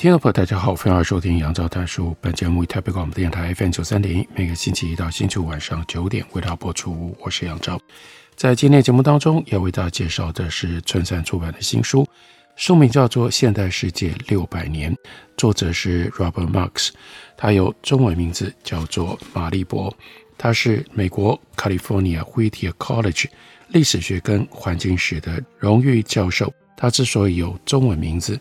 听众朋友，大家好，欢迎收听杨照谈书。本节目以台北广播电台 FM 九三点一，每个星期一到星期五晚上九点为大家播出。我是杨照，在今天节目当中要为大家介绍的是春山出版的新书，书名叫做《现代世界六百年》，作者是 Robert Marks，他有中文名字叫做马立博，他是美国 California Whittier College 历史学跟环境史的荣誉教授。他之所以有中文名字，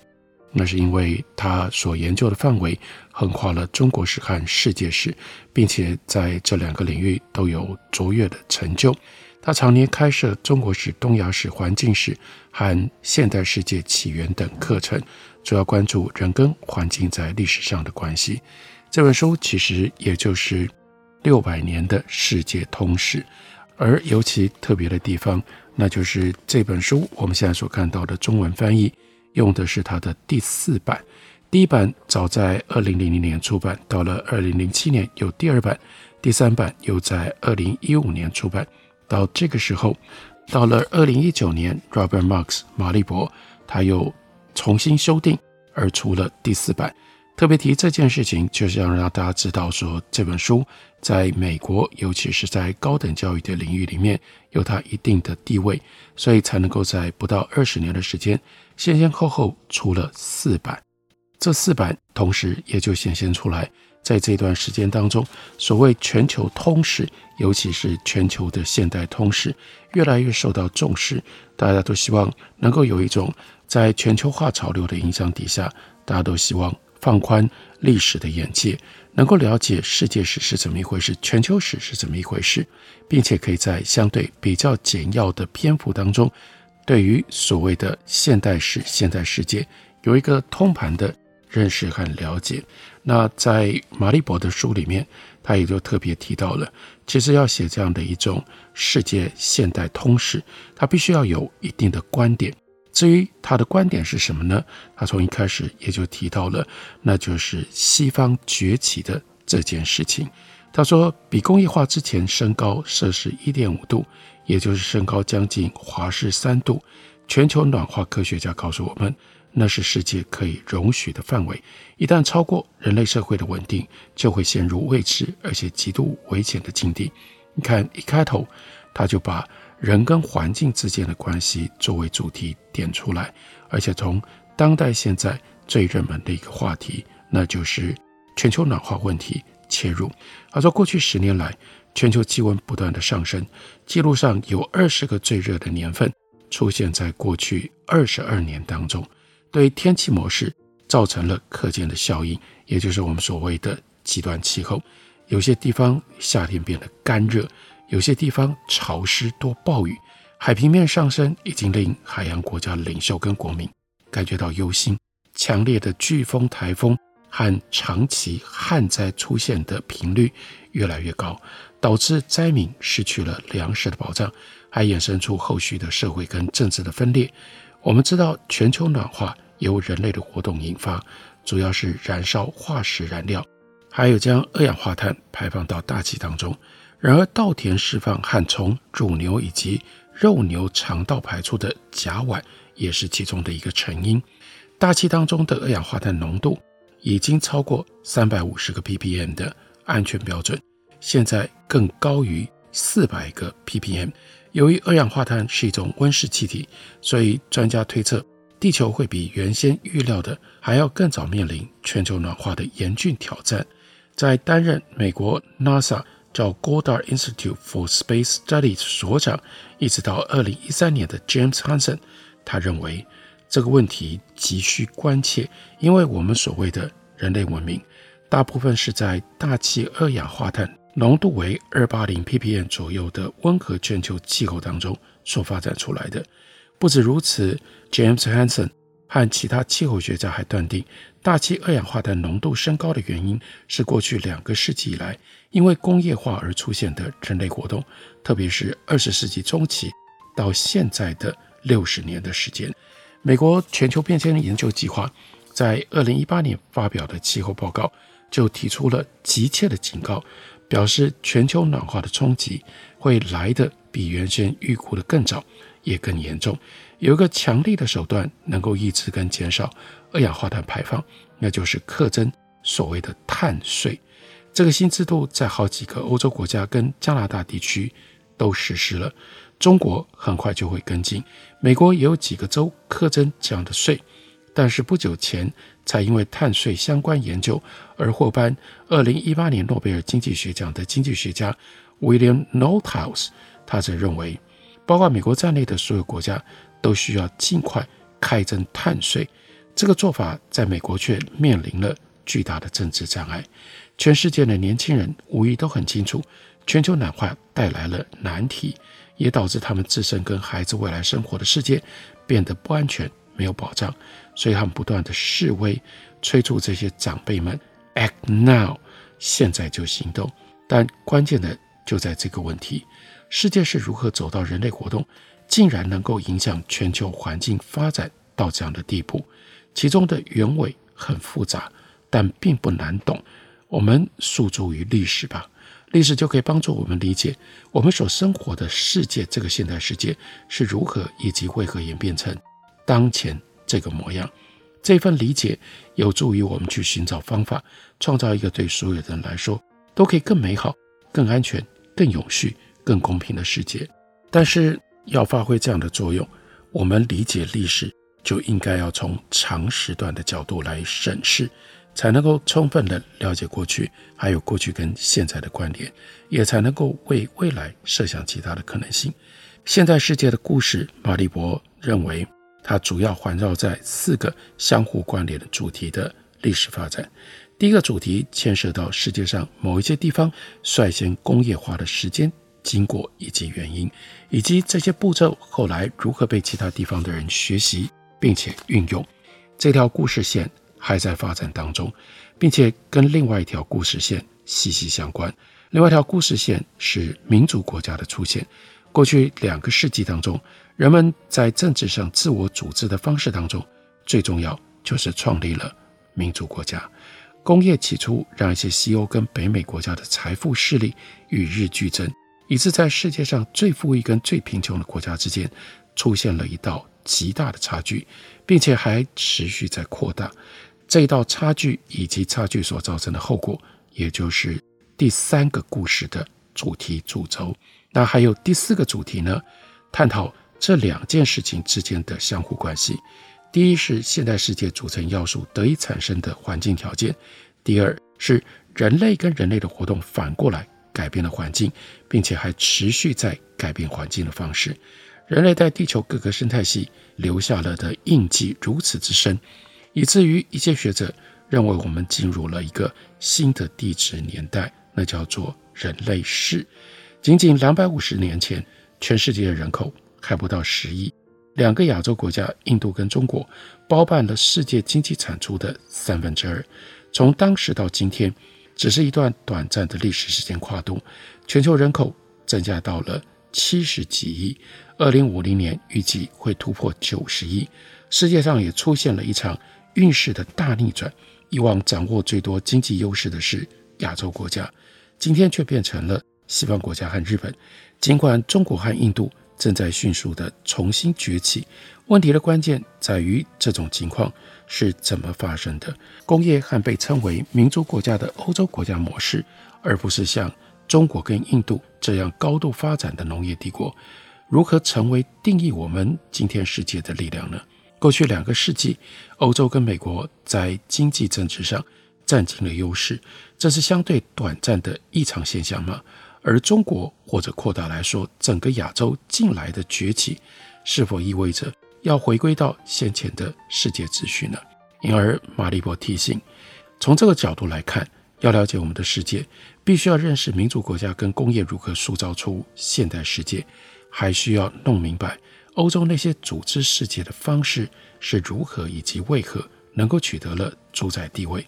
那是因为他所研究的范围横跨了中国史和世界史，并且在这两个领域都有卓越的成就。他常年开设中国史、东亚史、环境史和现代世界起源等课程，主要关注人跟环境在历史上的关系。这本书其实也就是六百年的世界通史，而尤其特别的地方，那就是这本书我们现在所看到的中文翻译。用的是他的第四版，第一版早在二零零零年出版，到了二零零七年有第二版，第三版又在二零一五年出版。到这个时候，到了二零一九年，Robert Marks 马利博他又重新修订而出了第四版。特别提这件事情，就是要让大家知道说，这本书在美国，尤其是在高等教育的领域里面，有它一定的地位，所以才能够在不到二十年的时间，先先后后出了四版。这四版同时也就显现出来，在这段时间当中，所谓全球通史，尤其是全球的现代通史，越来越受到重视。大家都希望能够有一种在全球化潮流的影响底下，大家都希望。放宽历史的眼界，能够了解世界史是怎么一回事，全球史是怎么一回事，并且可以在相对比较简要的篇幅当中，对于所谓的现代史、现代世界有一个通盘的认识和了解。那在马立博的书里面，他也就特别提到了，其实要写这样的一种世界现代通史，他必须要有一定的观点。至于他的观点是什么呢？他从一开始也就提到了，那就是西方崛起的这件事情。他说，比工业化之前升高摄氏一点五度，也就是升高将近华氏三度。全球暖化科学家告诉我们，那是世界可以容许的范围。一旦超过，人类社会的稳定就会陷入未知而且极度危险的境地。你看，一开头他就把。人跟环境之间的关系作为主题点出来，而且从当代现在最热门的一个话题，那就是全球暖化问题切入。他说，过去十年来，全球气温不断的上升，记录上有二十个最热的年份出现在过去二十二年当中，对天气模式造成了可见的效应，也就是我们所谓的极端气候。有些地方夏天变得干热。有些地方潮湿多暴雨，海平面上升已经令海洋国家领袖跟国民感觉到忧心。强烈的飓风、台风和长期旱灾出现的频率越来越高，导致灾民失去了粮食的保障，还衍生出后续的社会跟政治的分裂。我们知道，全球暖化由人类的活动引发，主要是燃烧化石燃料，还有将二氧化碳排放到大气当中。然而，稻田释放和从乳牛以及肉牛肠道排出的甲烷也是其中的一个成因。大气当中的二氧化碳浓度已经超过三百五十个 ppm 的安全标准，现在更高于四百个 ppm。由于二氧化碳是一种温室气体，所以专家推测，地球会比原先预料的还要更早面临全球暖化的严峻挑战。在担任美国 NASA。叫 Goddard Institute for Space Studies 所长，一直到二零一三年的 James Hansen，他认为这个问题急需关切，因为我们所谓的人类文明，大部分是在大气二氧化碳浓度为二八零 ppm 左右的温和全球气候当中所发展出来的。不止如此，James Hansen 和其他气候学家还断定，大气二氧化碳浓度升高的原因是过去两个世纪以来因为工业化而出现的人类活动，特别是二十世纪中期到现在的六十年的时间。美国全球变迁研究计划在二零一八年发表的气候报告就提出了急切的警告，表示全球暖化的冲击会来得比原先预估的更早，也更严重。有一个强力的手段能够抑制跟减少二氧化碳排放，那就是课征所谓的碳税。这个新制度在好几个欧洲国家跟加拿大地区都实施了，中国很快就会跟进。美国也有几个州课征这样的税，但是不久前才因为碳税相关研究而获颁二零一八年诺贝尔经济学奖的经济学家 William Nordhaus，他则认为，包括美国在内的所有国家。都需要尽快开征碳税，这个做法在美国却面临了巨大的政治障碍。全世界的年轻人无疑都很清楚，全球暖化带来了难题，也导致他们自身跟孩子未来生活的世界变得不安全、没有保障。所以他们不断的示威，催促这些长辈们 act now，现在就行动。但关键的就在这个问题：世界是如何走到人类活动？竟然能够影响全球环境发展到这样的地步，其中的原委很复杂，但并不难懂。我们诉诸于历史吧，历史就可以帮助我们理解我们所生活的世界，这个现代世界是如何以及为何演变成当前这个模样。这份理解有助于我们去寻找方法，创造一个对所有人来说都可以更美好、更安全、更永续、更公平的世界。但是，要发挥这样的作用，我们理解历史就应该要从长时段的角度来审视，才能够充分的了解过去，还有过去跟现在的关联，也才能够为未来设想其他的可能性。现代世界的故事，马利博认为，它主要环绕在四个相互关联的主题的历史发展。第一个主题牵涉到世界上某一些地方率先工业化的时间。经过以及原因，以及这些步骤后来如何被其他地方的人学习并且运用，这条故事线还在发展当中，并且跟另外一条故事线息息相关。另外一条故事线是民族国家的出现。过去两个世纪当中，人们在政治上自我组织的方式当中，最重要就是创立了民族国家。工业起初让一些西欧跟北美国家的财富势力与日俱增。以致在世界上最富裕跟最贫穷的国家之间出现了一道极大的差距，并且还持续在扩大。这一道差距以及差距所造成的后果，也就是第三个故事的主题主轴。那还有第四个主题呢？探讨这两件事情之间的相互关系。第一是现代世界组成要素得以产生的环境条件；第二是人类跟人类的活动反过来。改变了环境，并且还持续在改变环境的方式。人类在地球各个生态系留下了的印记如此之深，以至于一些学者认为我们进入了一个新的地质年代，那叫做人类世。仅仅两百五十年前，全世界的人口还不到十亿，两个亚洲国家印度跟中国包办了世界经济产出的三分之二。从当时到今天。只是一段短暂的历史时间跨度，全球人口增加到了七十几亿，二零五零年预计会突破九十亿。世界上也出现了一场运势的大逆转，以往掌握最多经济优势的是亚洲国家，今天却变成了西方国家和日本。尽管中国和印度正在迅速地重新崛起，问题的关键在于这种情况。是怎么发生的？工业和被称为民族国家的欧洲国家模式，而不是像中国跟印度这样高度发展的农业帝国，如何成为定义我们今天世界的力量呢？过去两个世纪，欧洲跟美国在经济政治上占尽了优势，这是相对短暂的异常现象吗？而中国或者扩大来说，整个亚洲近来的崛起，是否意味着？要回归到先前的世界秩序呢？因而马利波提醒，从这个角度来看，要了解我们的世界，必须要认识民族国家跟工业如何塑造出现代世界，还需要弄明白欧洲那些组织世界的方式是如何，以及为何能够取得了主宰地位。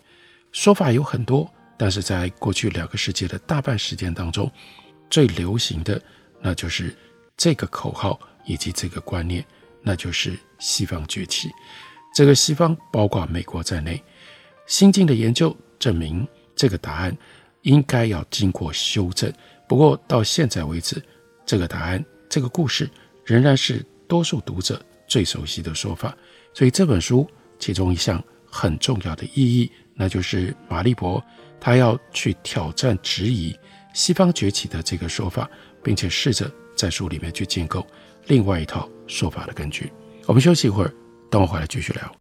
说法有很多，但是在过去两个世纪的大半时间当中，最流行的那就是这个口号以及这个观念，那就是西方崛起。这个西方包括美国在内，新近的研究证明这个答案应该要经过修正。不过到现在为止，这个答案、这个故事仍然是多数读者最熟悉的说法。所以这本书其中一项很重要的意义，那就是马利博他要去挑战、质疑西方崛起的这个说法，并且试着在书里面去建构另外一套说法的根据。我们休息一会儿，等我回来继续聊。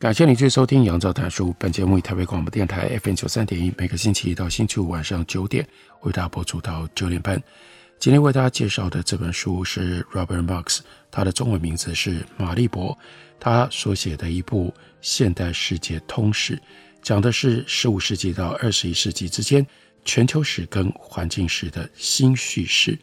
感谢你继续收听《杨照谈书》。本节目以台北广播电台 FM 九三点一，每个星期一到星期五晚上九点为大家播出到九点半。今天为大家介绍的这本书是 Robert Marx，他的中文名字是马立博，他所写的一部现代世界通史，讲的是十五世纪到二十一世纪之间全球史跟环境史的新叙事。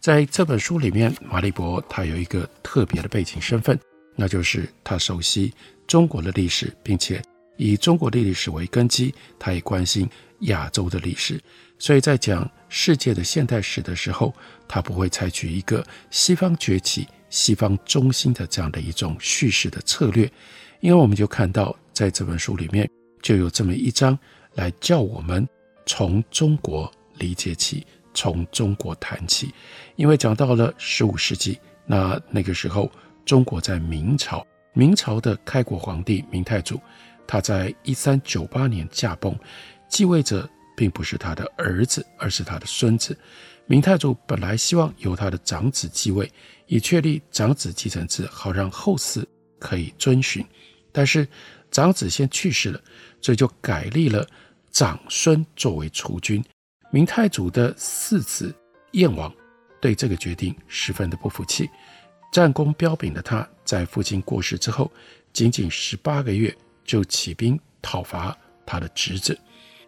在这本书里面，马立博他有一个特别的背景身份，那就是他熟悉。中国的历史，并且以中国的历史为根基，他也关心亚洲的历史，所以在讲世界的现代史的时候，他不会采取一个西方崛起、西方中心的这样的一种叙事的策略，因为我们就看到在这本书里面就有这么一章来叫我们从中国理解起，从中国谈起，因为讲到了十五世纪，那那个时候中国在明朝。明朝的开国皇帝明太祖，他在一三九八年驾崩，继位者并不是他的儿子，而是他的孙子。明太祖本来希望由他的长子继位，以确立长子继承制，好让后嗣可以遵循。但是长子先去世了，所以就改立了长孙作为储君。明太祖的四子燕王对这个决定十分的不服气。战功彪炳的他，在父亲过世之后，仅仅十八个月就起兵讨伐他的侄子，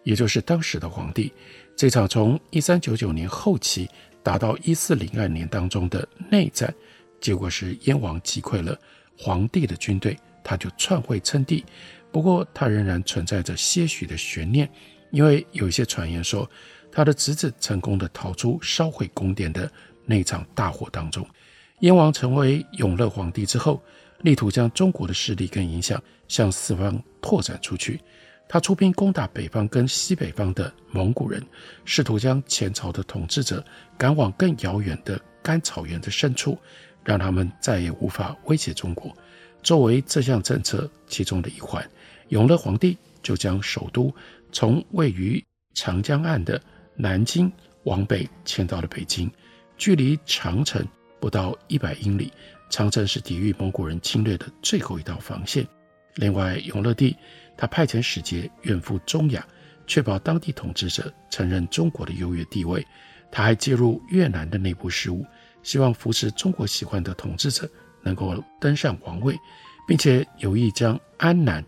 也就是当时的皇帝。这场从一三九九年后期打到一四零二年当中的内战，结果是燕王击溃了皇帝的军队，他就篡位称帝。不过，他仍然存在着些许的悬念，因为有一些传言说，他的侄子成功的逃出烧毁宫殿的那场大火当中。燕王成为永乐皇帝之后，力图将中国的势力跟影响向四方拓展出去。他出兵攻打北方跟西北方的蒙古人，试图将前朝的统治者赶往更遥远的干草原的深处，让他们再也无法威胁中国。作为这项政策其中的一环，永乐皇帝就将首都从位于长江岸的南京往北迁到了北京，距离长城不到一百英里。长城是抵御蒙古人侵略的最后一道防线。另外，永乐帝他派遣使节远赴中亚，确保当地统治者承认中国的优越地位。他还介入越南的内部事务，希望扶持中国喜欢的统治者能够登上王位，并且有意将安南，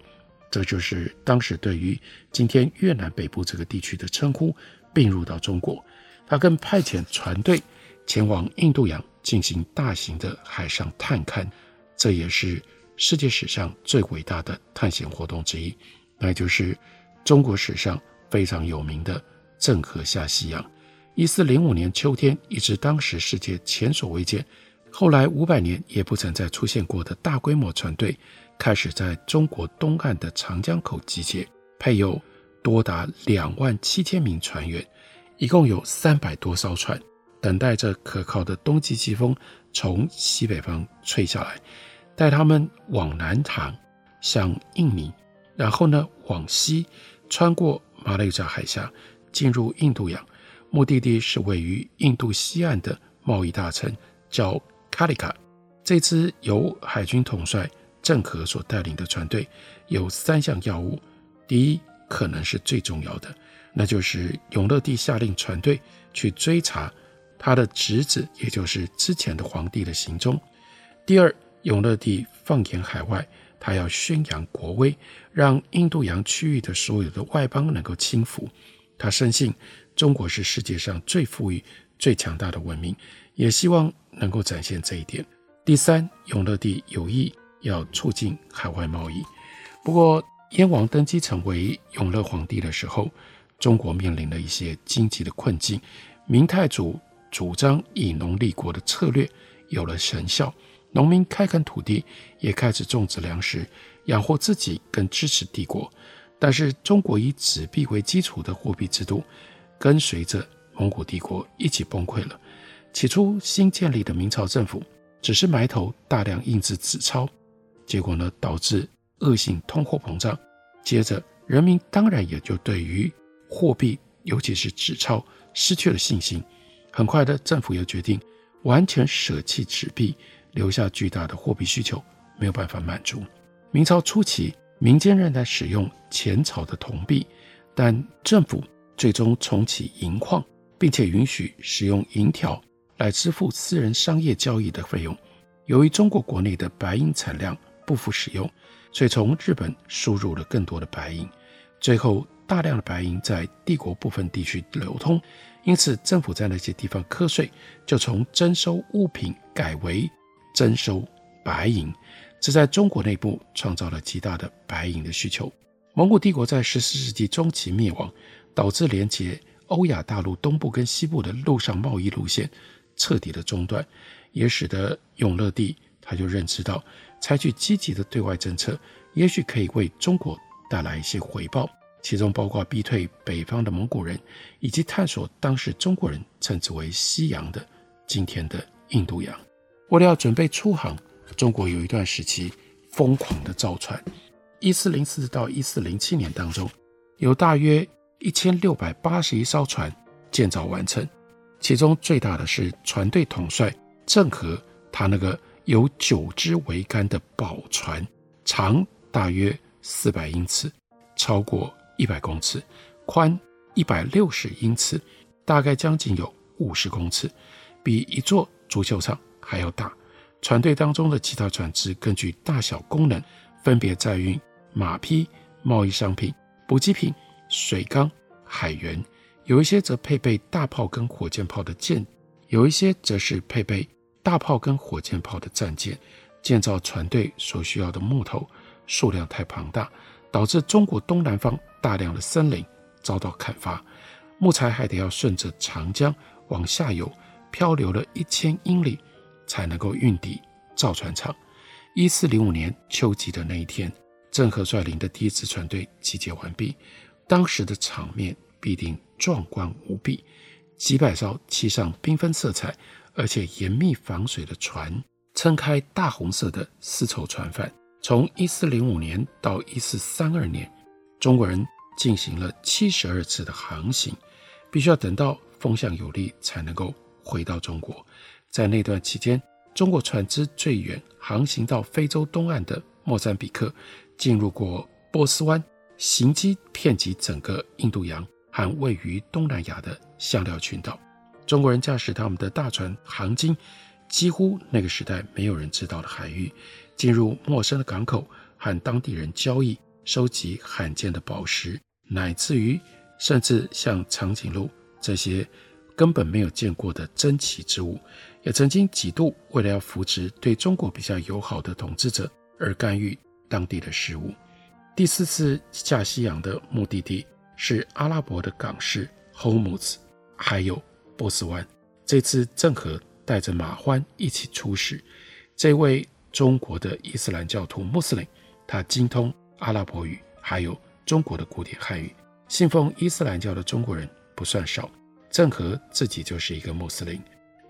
这就是当时对于今天越南北部这个地区的称呼，并入到中国。他更派遣船队前往印度洋。进行大型的海上探勘，这也是世界史上最伟大的探险活动之一，那就是中国史上非常有名的郑和下西洋。一四零五年秋天，一支当时世界前所未见，后来五百年也不曾再出现过的大规模船队，开始在中国东岸的长江口集结，配有多达两万七千名船员，一共有三百多艘船。等待着可靠的冬季季风从西北方吹下来，带他们往南航向印尼，然后呢往西穿过马六甲海峡进入印度洋，目的地是位于印度西岸的贸易大城叫卡里卡。这支由海军统帅郑和所带领的船队有三项要务：第一，可能是最重要的，那就是永乐帝下令船队去追查。他的侄子，也就是之前的皇帝的行踪。第二，永乐帝放眼海外，他要宣扬国威，让印度洋区域的所有的外邦能够亲服。他深信中国是世界上最富裕、最强大的文明，也希望能够展现这一点。第三，永乐帝有意要促进海外贸易。不过，燕王登基成为永乐皇帝的时候，中国面临了一些经济的困境。明太祖。主张以农立国的策略有了成效，农民开垦土地，也开始种植粮食，养活自己，跟支持帝国。但是，中国以纸币为基础的货币制度，跟随着蒙古帝国一起崩溃了。起初，新建立的明朝政府只是埋头大量印制纸钞，结果呢，导致恶性通货膨胀。接着，人民当然也就对于货币，尤其是纸钞，失去了信心。很快的，政府又决定完全舍弃纸币，留下巨大的货币需求，没有办法满足。明朝初期，民间仍在使用前朝的铜币，但政府最终重启银矿，并且允许使用银条来支付私人商业交易的费用。由于中国国内的白银产量不敷使用，所以从日本输入了更多的白银，最后大量的白银在帝国部分地区流通。因此，政府在那些地方课税，就从征收物品改为征收白银，这在中国内部创造了极大的白银的需求。蒙古帝国在十四世纪中期灭亡，导致连接欧亚大陆东部跟西部的陆上贸易路线彻底的中断，也使得永乐帝他就认知到，采取积极的对外政策，也许可以为中国带来一些回报。其中包括逼退北方的蒙古人，以及探索当时中国人称之为西洋的今天的印度洋。为了要准备出航，中国有一段时期疯狂的造船。一四零四到一四零七年当中，有大约一千六百八十一艘船建造完成，其中最大的是船队统帅郑和，他那个有九支桅杆的宝船，长大约四百英尺，超过。一百公尺，宽一百六十英尺，大概将近有五十公尺，比一座足球场还要大。船队当中的其他船只根据大小功能，分别载运马匹、贸易商品、补给品、水缸、海员，有一些则配备大炮跟火箭炮的舰，有一些则是配备大炮跟火箭炮的战舰。建造船队所需要的木头数量太庞大，导致中国东南方。大量的森林遭到砍伐，木材还得要顺着长江往下游漂流了一千英里，才能够运抵造船厂。一四零五年秋季的那一天，郑和率领的第一支船队集结完毕，当时的场面必定壮观无比。几百艘漆上缤纷色彩，而且严密防水的船，撑开大红色的丝绸船帆。从一四零五年到一四三二年，中国人。进行了七十二次的航行，必须要等到风向有利，才能够回到中国。在那段期间，中国船只最远航行到非洲东岸的莫桑比克，进入过波斯湾，行迹遍及整个印度洋和位于东南亚的香料群岛。中国人驾驶他们的大船航经几乎那个时代没有人知道的海域，进入陌生的港口，和当地人交易，收集罕见的宝石，乃至于甚至像长颈鹿这些根本没有见过的珍奇之物，也曾经几度为了要扶持对中国比较友好的统治者而干预当地的事务。第四次下西洋的目的地是阿拉伯的港市 Hormuz，还有波斯湾。这次郑和带着马欢一起出使。这位中国的伊斯兰教徒穆斯林，他精通阿拉伯语，还有中国的古典汉语。信奉伊斯兰教的中国人不算少。郑和自己就是一个穆斯林，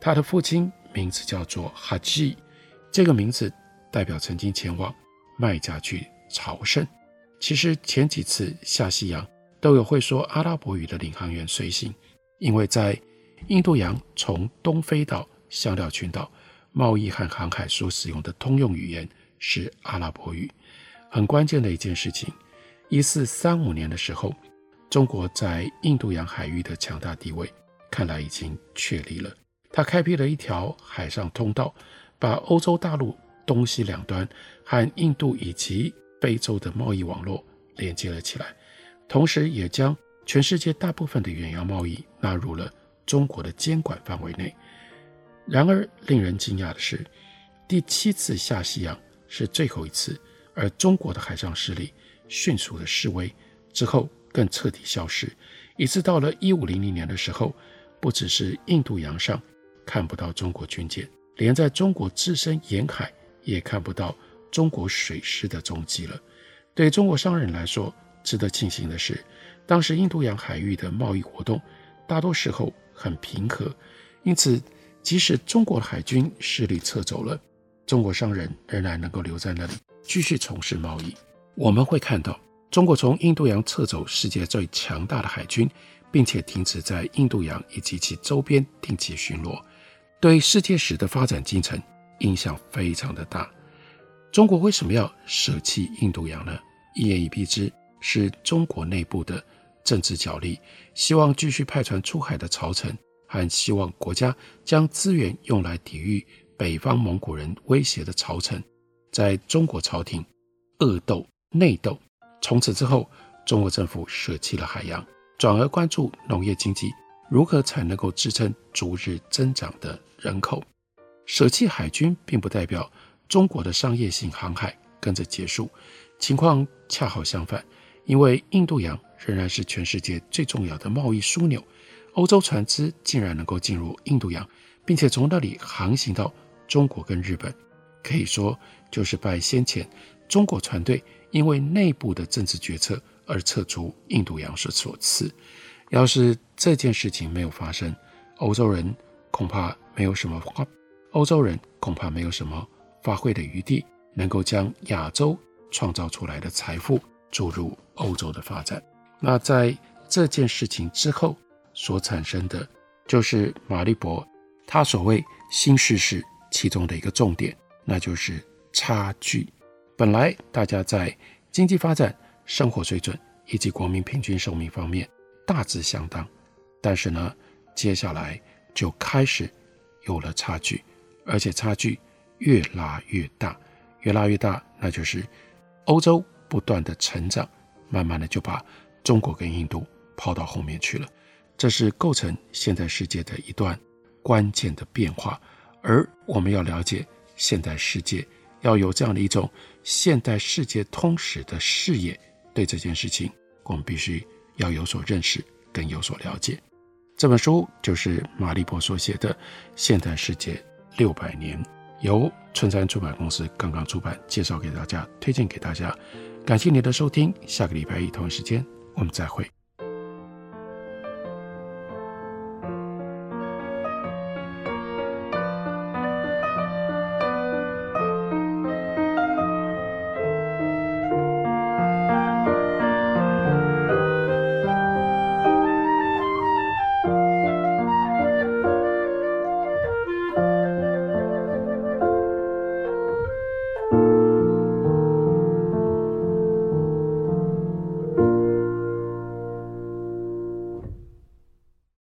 他的父亲名字叫做哈吉，这个名字代表曾经前往麦加去朝圣。其实前几次下西洋都有会说阿拉伯语的领航员随行，因为在印度洋从东非到香料群岛，贸易和航海所使用的通用语言是阿拉伯语。很关键的一件事情，一四三五年的时候，中国在印度洋海域的强大地位看来已经确立了。它开辟了一条海上通道，把欧洲大陆东西两端和印度以及非洲的贸易网络连接了起来，同时也将全世界大部分的远洋贸易纳入了中国的监管范围内。然而，令人惊讶的是，第七次下西洋是最后一次。而中国的海上势力迅速的式微，之后更彻底消失，以致到了一五零零年的时候，不只是印度洋上看不到中国军舰，连在中国自身沿海也看不到中国水师的踪迹了。对中国商人来说，值得庆幸的是，当时印度洋海域的贸易活动大多时候很平和，因此即使中国海军势力撤走了，中国商人仍然能够留在那里。继续从事贸易，我们会看到中国从印度洋撤走世界最强大的海军，并且停止在印度洋以及其周边定期巡逻，对世界史的发展进程影响非常的大。中国为什么要舍弃印度洋呢？一言以蔽之，是中国内部的政治角力，希望继续派船出海的朝臣，和希望国家将资源用来抵御北方蒙古人威胁的朝臣。在中国朝廷恶斗内斗，从此之后，中国政府舍弃了海洋，转而关注农业经济，如何才能够支撑逐日增长的人口。舍弃海军并不代表中国的商业性航海跟着结束，情况恰好相反，因为印度洋仍然是全世界最重要的贸易枢纽，欧洲船只竟然能够进入印度洋，并且从那里航行到中国跟日本。可以说，就是拜先前中国船队因为内部的政治决策而撤出印度洋所赐。要是这件事情没有发生，欧洲人恐怕没有什么发，欧洲人恐怕没有什么发挥的余地，能够将亚洲创造出来的财富注入欧洲的发展。那在这件事情之后所产生的，就是马利博他所谓新世事其中的一个重点。那就是差距。本来大家在经济发展、生活水准以及国民平均寿命方面大致相当，但是呢，接下来就开始有了差距，而且差距越拉越大，越拉越大，那就是欧洲不断的成长，慢慢的就把中国跟印度抛到后面去了。这是构成现在世界的一段关键的变化，而我们要了解。现代世界要有这样的一种现代世界通史的视野，对这件事情，我们必须要有所认识，更有所了解。这本书就是马立波所写的《现代世界六百年》，由春山出版公司刚刚出版，介绍给大家，推荐给大家。感谢您的收听，下个礼拜一同一时间我们再会。